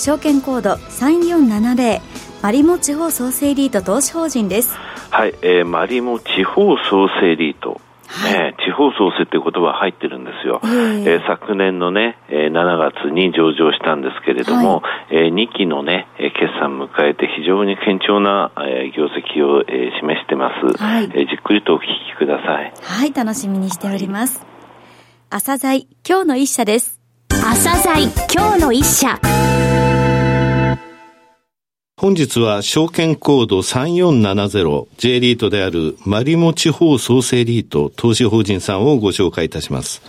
証券コード3470マリモ地方創生リート投資法人です。はい、えー、マリモ地方創生リート。はい、えー、地方創生という言葉入ってるんですよ、えー、えー、昨年のね、えー、7月に上場したんですけれども、はい、えー、2期のね、決算迎えて非常に堅調な、えー、業績を、えー、示してます、はい、えー、じっくりとお聞きください。はい楽しみにしております。朝鮮今日の一社です。朝鮮今日の一社本日は証券コード 3470J リートであるマリモ地方創生リート投資法人さんをご紹介いたします。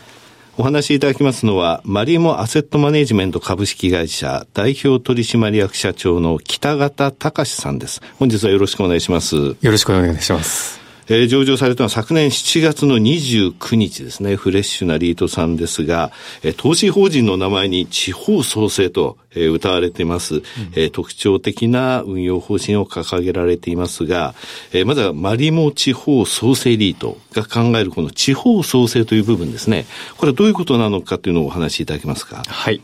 お話しいただきますのは、マリモアセットマネジメント株式会社代表取締役社長の北方隆さんです。本日はよろしくお願いします。よろしくお願いします。えー、上場されたのは昨年7月の29日ですね、フレッシュなリートさんですが、えー、投資法人の名前に地方創生と、えー、歌われています、うん、えー、特徴的な運用方針を掲げられていますが、えー、まずはマリモ地方創生リートが考えるこの地方創生という部分ですね、これはどういうことなのかというのをお話しいただけますか？はい。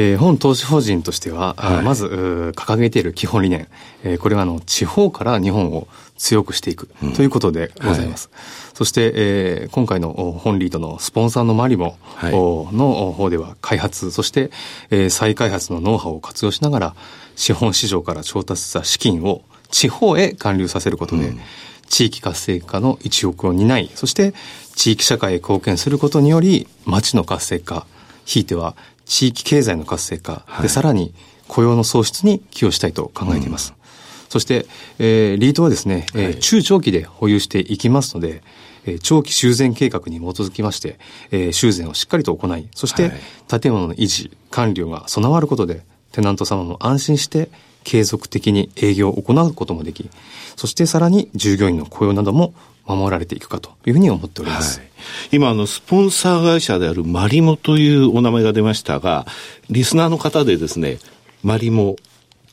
えー、本投資法人としては、はい、まず掲げている基本理念、えー、これはあの地方から日本を強くしていくということでございます。うんはい、そして、えー、今回の本リードのスポンサーのマリモの方では開発、そして、えー、再開発のノウハウを活用しながら資本市場から調達した資金を地方へ還流させることで、うん、地域活性化の一翼を担い、そして地域社会へ貢献することにより町の活性化、ひいては地域経済の活性化、はい、で、さらに雇用の創出に寄与したいと考えています。うん、そして、えー、リートはですね、えー、中長期で保有していきますので、えー、長期修繕計画に基づきまして、えー、修繕をしっかりと行い、そして、建物の維持、管理が備わることで、テナント様も安心して継続的に営業を行うこともでき、そしてさらに従業員の雇用なども守られていくかというふうに思っております。はい、今、あの、スポンサー会社であるマリモというお名前が出ましたが、リスナーの方でですね、マリモ、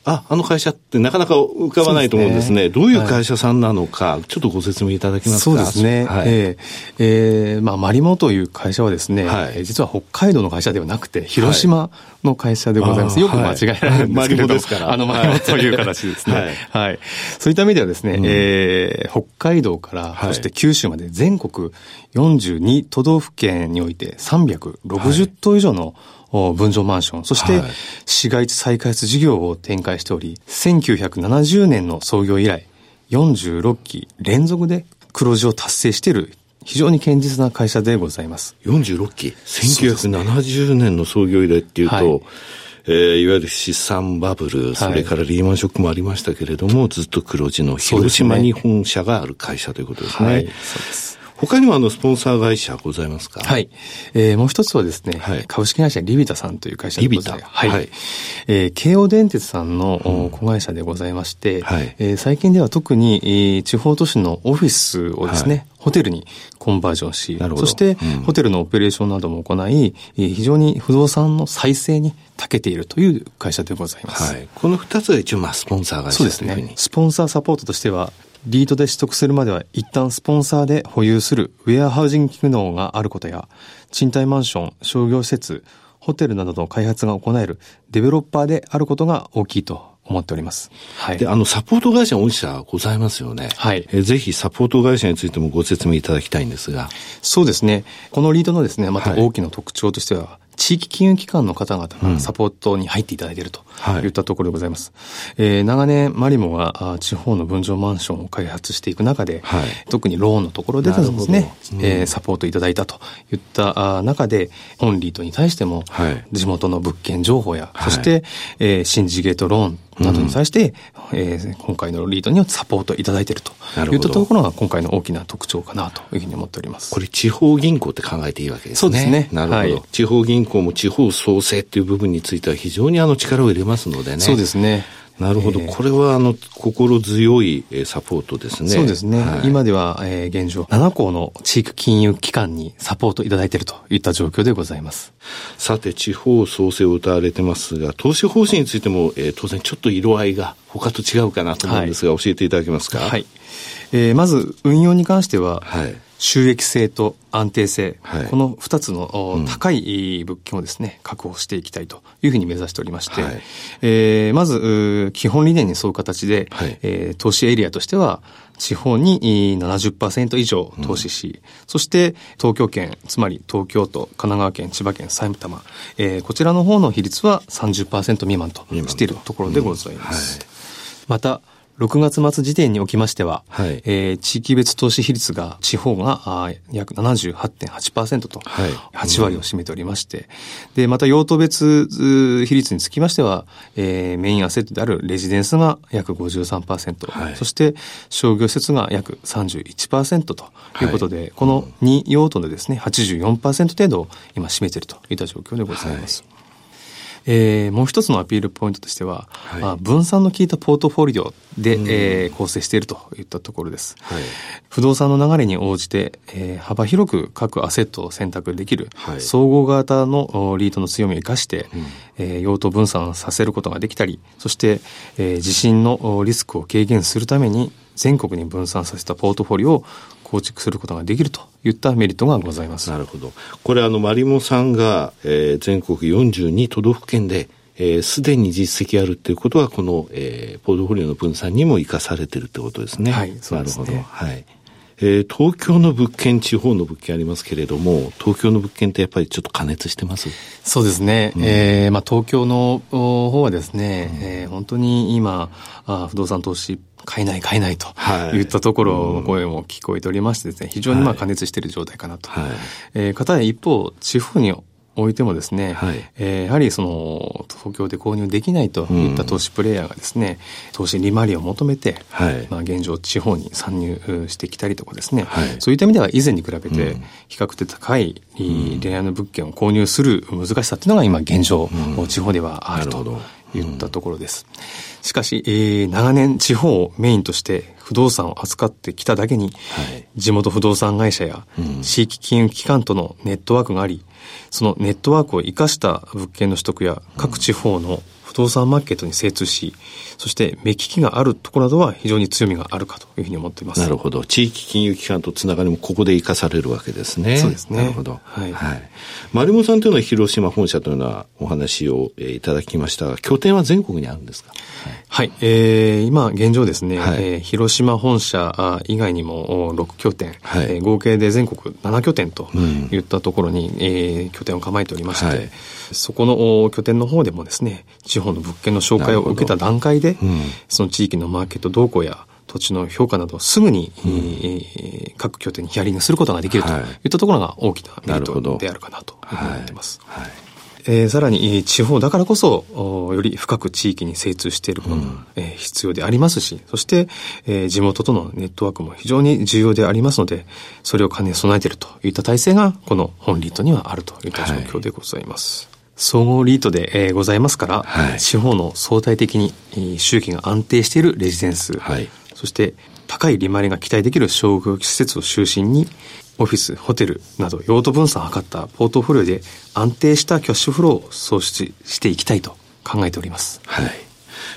あ、あの会社ってなかなか浮かばないと思うんですね。すね。どういう会社さんなのか、はい、ちょっとご説明いただけますか？そうですね。はい、えー、えー、まあ、マリモという会社はですね、はい、実は北海道の会社ではなくて、広島の会社でございます。よく間違えられるんですけれど、はい、ですから。あの、マリモという形ですね。はい。はい。そういった意味ではですね、うん、えー、北海道から、そして九州まで全国42都道府県において360棟以上の、分譲マンション、そして市街地再開発事業を展開しており、1970年の創業以来、46期連続で黒字を達成している非常に堅実な会社でございます。46期 ?1970 年の創業以来っていうと、はい、えー、いわゆる資産バブル、それからリーマンショックもありましたけれども、はい、ずっと黒字の広島に本社がある会社ということですね。はい、そうです。他にもあの、スポンサー会社ございますか？はい。えー、もう一つはですね、はい、株式会社リビタさんという会社でございます。はい。はい、えー、京王電鉄さんの、うん、子会社でございまして、はい、えー、最近では特に、えー、地方都市のオフィスをですね、はい。ホテルにコンバージョンし、そして、ホテルのオペレーションなども行い、非常に不動産の再生に長けているという会社でございます。はい、この二つは一応、まあ、スポンサー会社そうですね。スポンサーサポートとしては、リートで取得するまでは一旦スポンサーで保有するウェアハウジング機能があることや、賃貸マンション、商業施設、ホテルなどの開発が行えるデベロッパーであることが大きいと思っております。はい。で、あの、サポート会社御社ございますよね。はい。えぜひ、サポート会社についてもご説明いただきたいんですが。そうですね。このリードのですね、また大きな特徴としては、はい地域金融機関の方々がサポートに入っていただいているとい。ったところでございます。うんはい、えー、長年、マリモが地方の分譲マンションを開発していく中で、はい、特にローンのところでですね、うん、えー、サポートいただいたといった中で、オンリートに対しても、地元の物件情報や、はい、そして、えー、シンジゲートローンなどに対して、うん、えー、今回のリードにはサポートいただいているといったところが今回の大きな特徴かなというふうに思っております。これ地方銀行って考えていいわけですね。そうですね。なるほど。はい、地方銀行も地方創生っていう部分については非常にあの力を入れますのでね。そうですね。なるほど、えー、これはあの心強いサポートですね。そうですね。はい、今では、えー、現状、7校の地域金融機関にサポートいただいているといった状況でございます。さて、地方創生を歌われてますが、投資方針についても、えー、当然ちょっと色合いが他と違うかなと思うんですが、はい、教えていただけますか？はい。えー、まず、運用に関しては、はい収益性と安定性、はい、この2つの高い物件をですね、確保していきたいというふうに目指しておりまして、はい、えー、まず、基本理念に沿う形で、はい、えー、投資エリアとしては、地方に70%以上投資し、うん、そして東京圏、つまり東京都、神奈川県、千葉県、埼玉、えー、こちらの方の比率は30%未満と。しているところでございます。うん。はい、また、6月末時点におきましては、はい、えー、地域別投資比率が地方があ約78.8%と、はい、8割を占めておりまして、うん、で、また用途別比率につきましては、えー、メインアセットであるレジデンスが約53%、はい、そして商業施設が約31%ということで、はい、この2用途でですね、84%程度を今占めているといった状況でございます。はいえー、もう一つのアピールポイントとしては、はい、まあ、分散の効いたポートフォリオで、うん、えー、構成しているといったところです。はい、不動産の流れに応じて、えー、幅広く各アセットを選択できる、はい、総合型のリートの強みを生かして、うん、えー、用途分散させることができたり、そして、えー、地震のリスクを軽減するために全国に分散させたポートフォリオを構築することができるといったメリットがございます。なるほど。これあの、マリモさんが、えー、全国42都道府県で、す、え、で、に実績あるっていうことは、この、えー、ポートフォリオの分散にも生かされてるってことですね。はい、そうですね。なるほど。はい。えー、東京の物件、地方の物件ありますけれども、東京の物件ってやっぱりちょっと加熱してます？そうですね。うん、えー、まあ、東京の方はですね、うん、えー、本当に今あ、不動産投資買えない買えないとい。ったところの声も聞こえておりましてですね、非常にまあ加熱している状態かなと。はい、えー、方や一方、地方においてもですね、はい、えー、やはりその東京で購入できないといった投資プレイヤーがですね、うん、投資利回りを求めて、はい、まあ現状地方に参入してきたりとかですね、はい、そういった意味では以前に比べて比較的高い恋愛の物件を購入する難しさっていうのが今現状、うん、地方ではあるといったところです。しかし、えー、長年地方をメインとして不動産を扱ってきただけに、はい、地元不動産会社や地域金融機関とのネットワークがあり、そのネットワークを生かした物件の取得や各地方の不動産マーケットに精通し、そして目利きがあるところなどは非常に強みがあるかというふうに思っています。なるほど。地域金融機関とつながりもここで生かされるわけですね。そうですね。なるほど。はい。はい。丸本さんというのは広島本社というようなお話を、えー、いただきましたが、拠点は全国にあるんですか？はい、えー、今現状ですね、はい、えー、広島本社以外にも6拠点、はい、えー、合計で全国7拠点といったところに、うん、えー、拠点を構えておりまして、はい、そこの拠点の方でもですね、地方の物件の紹介を受けた段階で、うん、その地域のマーケット動向や土地の評価などすぐに、うん、えー、各拠点にヒアリングすることができるとい。ったところが大きなメリットであるかなと思っています。はい。えー、さらに地方だからこそより深く地域に精通していることが、うん、えー、必要でありますしそして、えー、地元とのネットワークも非常に重要でありますのでそれを兼ね備えているといった体制がこの本リートにはあるといった状況でございます。はい総合リートで、えー、ございますから、はい、地方の相対的に、えー、周期が安定しているレジデンス、はい、そして高い利回りが期待できる商業施設を中心に、オフィス、ホテルなど用途分散を図ったポートフォリオで安定したキャッシュフローを創出していきたいと考えております。はい。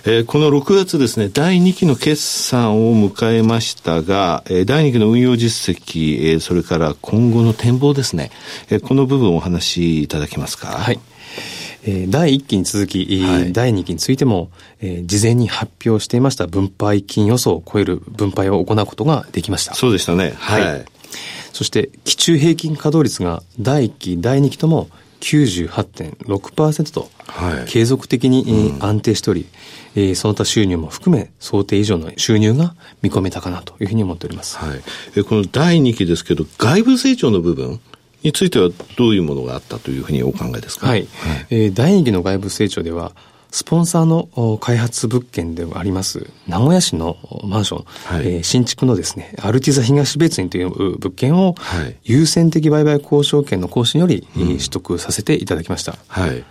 えー、この6月ですね、第2期の決算を迎えましたが、えー、第2期の運用実績、えー、それから今後の展望ですね、えー、この部分をお話しいただけますか？はい。えー、第1期に続き、はい、第2期についても、えー、事前に発表していました分配金予想を超える分配を行うことができました。そうでしたね。はい、はいそして、期中平均稼働率が第1期、第2期とも98.6%と、はい、継続的に安定しており、うん、その他収入も含め想定以上の収入が見込めたかなというふうに思っております。はい、えこの第2期ですけど、外部成長の部分についてはどういうものがあったというふうにお考えですか？はい。はい、えー、第2期の外部成長では、スポンサーの開発物件であります、名古屋市のマンション、はい、えー、新築のですね、アルティザ東別院という物件を、優先的売買交渉権の更新より、取得させていただきました。はい、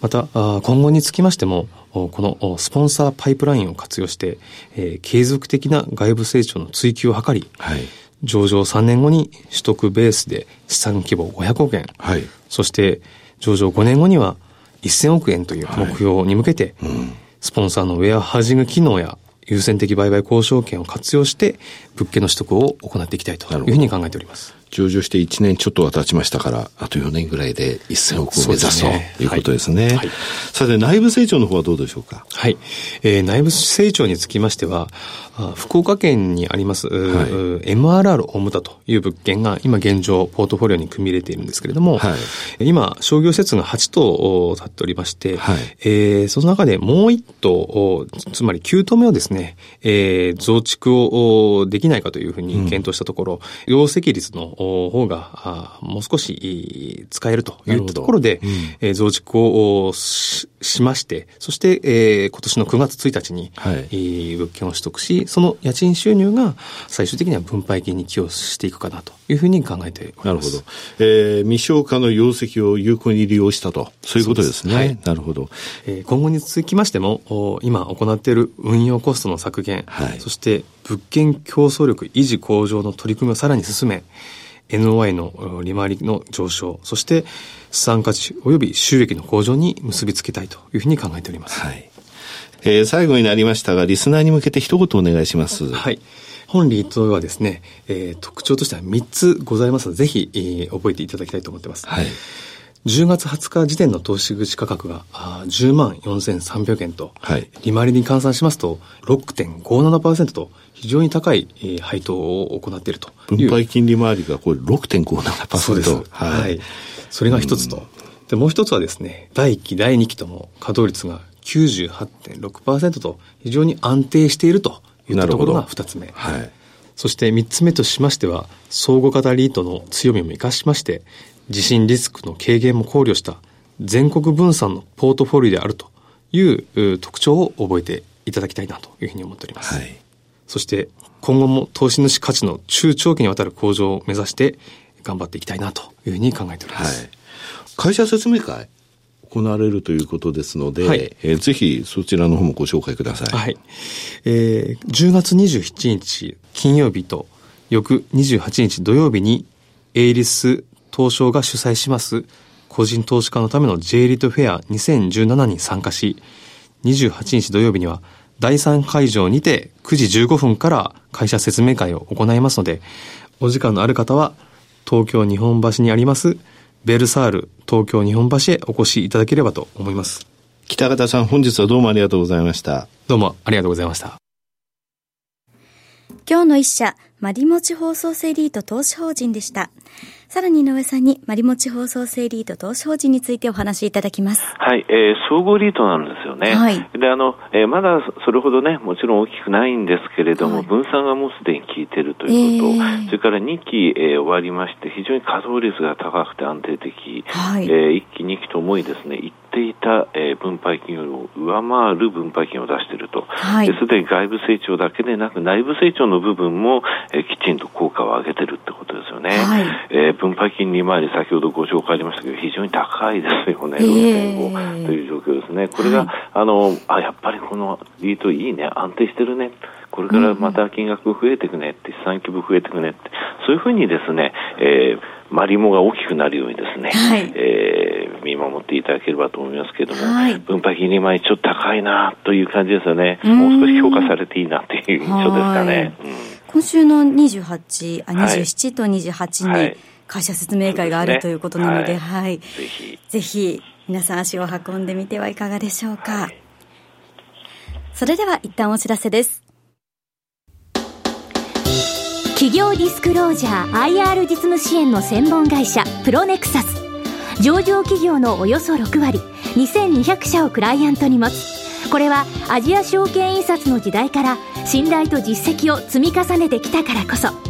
また、今後につきましても、このスポンサーパイプラインを活用して、えー、継続的な外部成長の追求を図り、はい、上場3年後に取得ベースで資産規模500億円、はい、そして上場5年後には1000億円という目標に向けて、はいうん、スポンサーのウェアハージング機能や優先的売買交渉権を活用して、物件の取得を行っていきたいというふうに考えております。上場して1年ちょっとは経ちましたから、あと4年ぐらいで1000億を目指す、ね、ということですね。はい、さて、内部成長の方はどうでしょうか？はい。えー、内部成長につきましては、福岡県にあります、はい、MRR 大牟田という物件が今現状ポートフォリオに組み入れているんですけれども、はい、今商業施設が8棟建っておりまして、はい、えー、その中でもう1棟、つまり9棟目をですね、えー、増築をできないかというふうに検討したところ、うん、容積率の方がもう少し使えるといったところで、うん、増築をしまして、そして、えー、今年の9月1日に、はい、物件を取得し、その家賃収入が最終的には分配金に寄与していくかなというふうに考えております。なるほど。えー、未消化の容積を有効に利用したと、そういうことですね。すはい、なるほど。えー、今後に続きましても、今行っている運用コストの削減、はい、そして物件競争力維持向上の取り組みをさらに進め、NOI の利回りの上昇、そして資産価値及び収益の向上に結びつけたいというふうに考えております。はい。えー、最後になりましたが、リスナーに向けて一言お願いします。はい。本リートはですね、えー、特徴としては3つございますので、ぜひ、えー、覚えていただきたいと思ってます。はい。10月20日時点の投資口価格があ10万4300円と、はい、利回りに換算しますと6.57%と非常に高い、えー、配当を行っていると分配金利回りがこれ6.57%。そうです。はい。はい、それが一つと。で、もう一つはですね、第1期、第2期とも稼働率が98.6%と非常に安定しているといったところが二つ目。はい。そして三つ目としましては、相互型リートの強みも生かしまして、地震リスクの軽減も考慮した全国分散のポートフォリオであるという特徴を覚えていただきたいなというふうに思っております。はい。そして今後も投資主価値の中長期にわたる向上を目指して頑張っていきたいなというふうに考えております。はい、会社説明会行われるということですので、はい、えー、ぜひそちらの方もご紹介ください。はい。えー、10月27日金曜日と翌28日土曜日にエイリス東証が主催します個人投資家のための J リートフェア2017に参加し、28日土曜日には第3会場にて9時15分から会社説明会を行いますので、お時間のある方は東京日本橋にありますベルサール東京日本橋へお越しいただければと思います。北方さん本日はどうもありがとうございました。どうもありがとうございました。今日の一社、マリモチ放送セリート投資法人でした。さらに井上さんに、マリモチ放送制リート投資法人についてお話しいただきます。はい、えー、総合リートなんですよね。はい。で、あの、えー、まだそれほどね、もちろん大きくないんですけれども、はい、分散がもうすでに効いているということ、えー、それから2期、えー、終わりまして、非常に稼働率が高くて安定的、はい、えー、1期、2期ともにですね、一定いた、えー、分配金よりも上回る分配金を出していると。はい。すでに外部成長だけでなく、内部成長の部分も、えー、きちんと効果を上げてるってことですよね。はい。えー、分配金利回り、先ほどご紹介ありましたけど、非常に高いですよね、6.5という状況ですね。これが、はい、あの、あ、やっぱりこのリートいいね、安定してるね。これからまた金額増えていくねって、資産規模増えていくねって、そういうふうにですね、えー、マリモが大きくなるようにですね、はい、えー、見守っていただければと思いますけれども、はい、分配金利回りちょっと高いなという感じですよね。もう少し評価されていいなという印象ですかね。うん、今週の28、あ、27と28に、はい会社説明会がある、ね、ということなので、はい、はい、ぜひ。ぜひ皆さん足を運んでみてはいかがでしょうか、はい、それでは一旦お知らせです。企業ディスクロージャー IR 実務支援の専門会社プロネクサス。上場企業のおよそ6割2200社をクライアントに持つ。これはアジア証券印刷の時代から信頼と実績を積み重ねてきたからこそ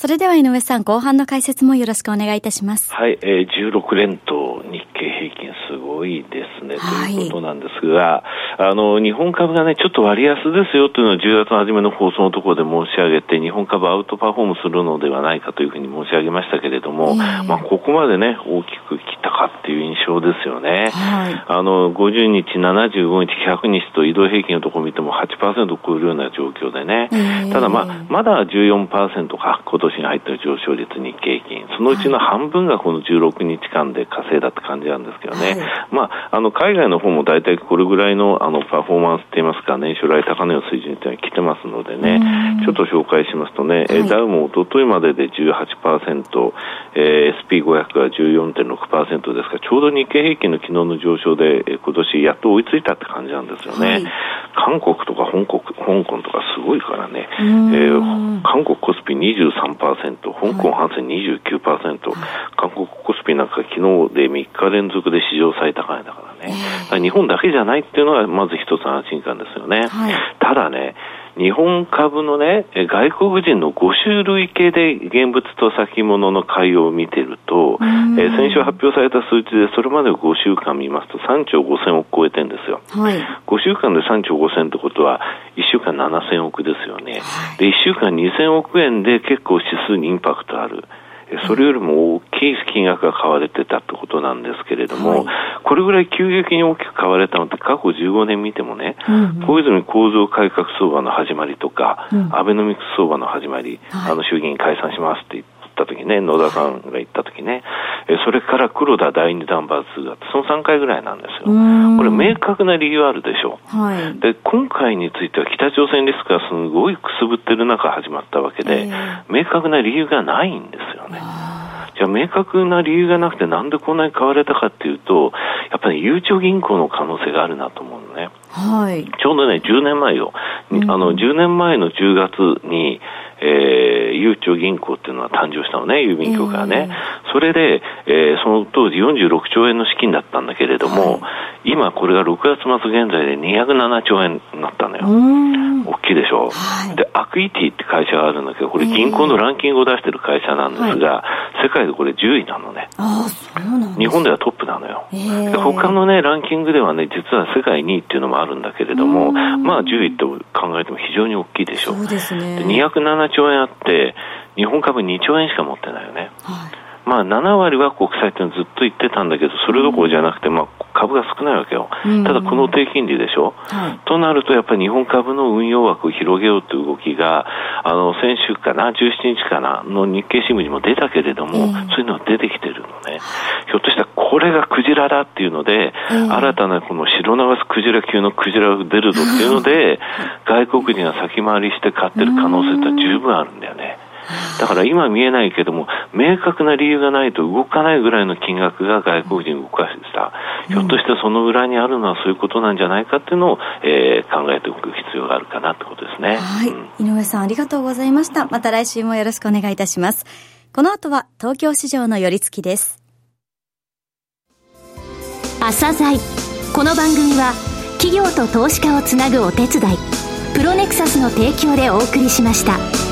それでは井上さん、後半の解説もよろしくお願いいたします。はい、えー、16連投、日経平均すごいですね、はい、ということなんですが、あの、日本株がね、ちょっと割安ですよというのを10月の初めの放送のところで申し上げて、日本株アウトパフォームするのではないかというふうに申し上げましたけれども、まあ、ここまでね、大きく来たかっていう印象ですよね。はい、あの、50日、75日、100日と移動平均のところを見ても8%を超えるような状況でね、ただまあ、まだ14%か、今年年に入った上昇率日経平均、そのうちの半分がこの16日間で稼いだって感じなんですけどね、はい、まあ、あの海外の方も大体これぐらいのあのパフォーマンスって言いますか、年初来高値の水準っていうのは来てますのでね、ちょっと紹介しますとね、はい、ダウも一昨日までで18%、えー、SP500 が14.6%ですから、ちょうど日経平均の昨日の上昇で、えー、今年やっと追いついたって感じなんですよね。はい、韓国とか香港香港とかすごいからね、えー、韓国コスピ23%、香港反戦29%、はい、韓国コスピなんか昨日で3日連続で史上最高値だからね、ら日本だけじゃないっていうのがまず一つ安心感ですよね。はい、ただね、日本株のね、外国人の5種類系で現物と先物の買いを見てると、えー、先週発表された数値でそれまで5週間見ますと3兆5000億超えてるんですよ。はい、5週間で3兆5000ってことは1週間7000億ですよね。はい、で、1週間2000億円で結構指数にインパクトある。それよりも大きい金額が買われてたってことなんですけれども、はい、これぐらい急激に大きく買われたのって過去15年見てもね、うんうん、小泉構造改革相場の始まりとか、うん、アベノミクス相場の始まり、はい、あの衆議院解散しますって言って、った時ね、野田さんが言った時ね、えそれから黒田第二弾罰がその3回ぐらいなんですよ。これ明確な理由あるでしょう。はい、で、今回については北朝鮮リスクがすごいくすぶってる中始まったわけで、明確な理由がないんですよね。じゃあ明確な理由がなくてなんでこんなに買われたかっていうと、やっぱり、ゆうちょ銀行の可能性があるなと思うのね。はい。ちょうどね、10年前よ。あの、10年前の10月に、えー、ゆうちょ銀行っていうのは誕生したのね、郵便局がね。それで、えー、その当時46兆円の資金だったんだけれども、はい、今これが6月末現在で207兆円になったのよ。大きいでしょ、はい、で、アクイティって会社があるんだけど、これ銀行のランキングを出してる会社なんですが、世界でこれ10位なのね。日本ではトップなのよ。で他のね、ランキングではね、実は世界2位っていうのもあるんだけれども、まあ10位って考えても非常に大きいでしょ。そうですね。207兆円あって、日本株2兆円しか持ってないよね。はいまあ、7割は国債ってずっと言ってたんだけど、それどころじゃなくて、まあ、株が少ないわけよ。ただ、この低金利でしょ、はい、となると、やっぱり日本株の運用枠を広げようという動きが、あの、先週かな、17日かな、の日経新聞にも出たけれども、そういうのが出てきてるのね。ひょっとしたら、これがクジラだっていうので、新たなこの白長スクジラ級のクジラが出るぞっていうので、外国人が先回りして買ってる可能性って十分あるんだよね。だから今見えないけども、明確な理由がないと動かないぐらいの金額が外国人を動かした。ひょっとしてその裏にあるのはそういうことなんじゃないかっていうのを、えー、考えておく必要があるかなってことですね。はい、うん、井上さんありがとうございました。また来週もよろしくお願いいたします。この後は東京市場の寄り付きです。朝鮮この番組は企業と投資家をつなぐお手伝いプロネクサスの提供でお送りしました。